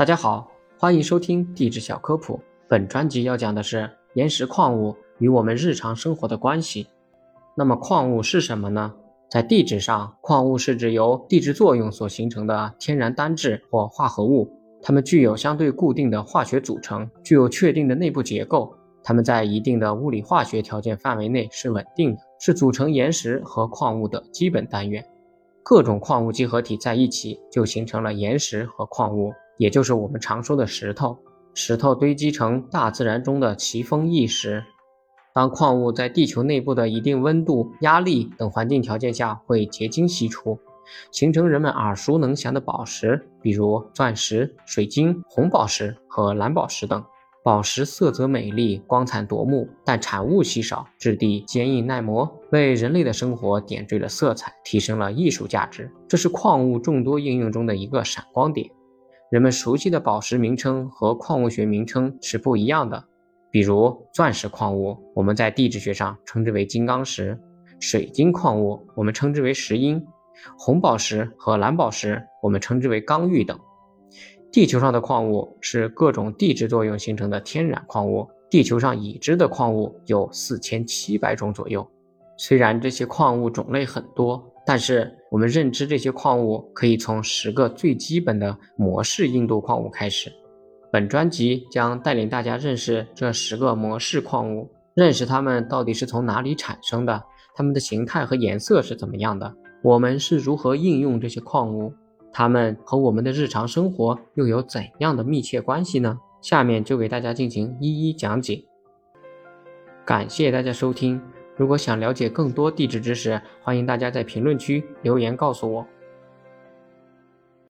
大家好，欢迎收听地质小科普。本专辑要讲的是岩石矿物与我们日常生活的关系。那么矿物是什么呢？在地质上，矿物是指由地质作用所形成的天然单质或化合物，它们具有相对固定的化学组成，具有确定的内部结构。它们在一定的物理化学条件范围内是稳定的，是组成岩石和矿物的基本单元。各种矿物集合体在一起，就形成了岩石和矿物，也就是我们常说的石头。石头堆积成大自然中的奇峰异石。当矿物在地球内部的一定温度、压力等环境条件下，会结晶析出，形成人们耳熟能详的宝石，比如钻石、水晶、红宝石和蓝宝石等。宝石色泽美丽、光彩夺目，但产物稀少，质地坚硬耐磨，为人类的生活点缀了色彩，提升了艺术价值。这是矿物众多应用中的一个闪光点。人们熟悉的宝石名称和矿物学名称是不一样的。比如钻石矿物，我们在地质学上称之为金刚石；水晶矿物，我们称之为石英；红宝石和蓝宝石，我们称之为刚玉等。地球上的矿物是各种地质作用形成的天然矿物。地球上已知的矿物有四千七百种左右。虽然这些矿物种类很多，但是我们认知这些矿物可以从十个最基本的模式硬度矿物开始。本专辑将带领大家认识这十个模式矿物，认识它们到底是从哪里产生的，它们的形态和颜色是怎么样的，我们是如何应用这些矿物。它们和我们的日常生活又有怎样的密切关系呢？下面就给大家进行一一讲解。感谢大家收听，如果想了解更多地质知识，欢迎大家在评论区留言告诉我。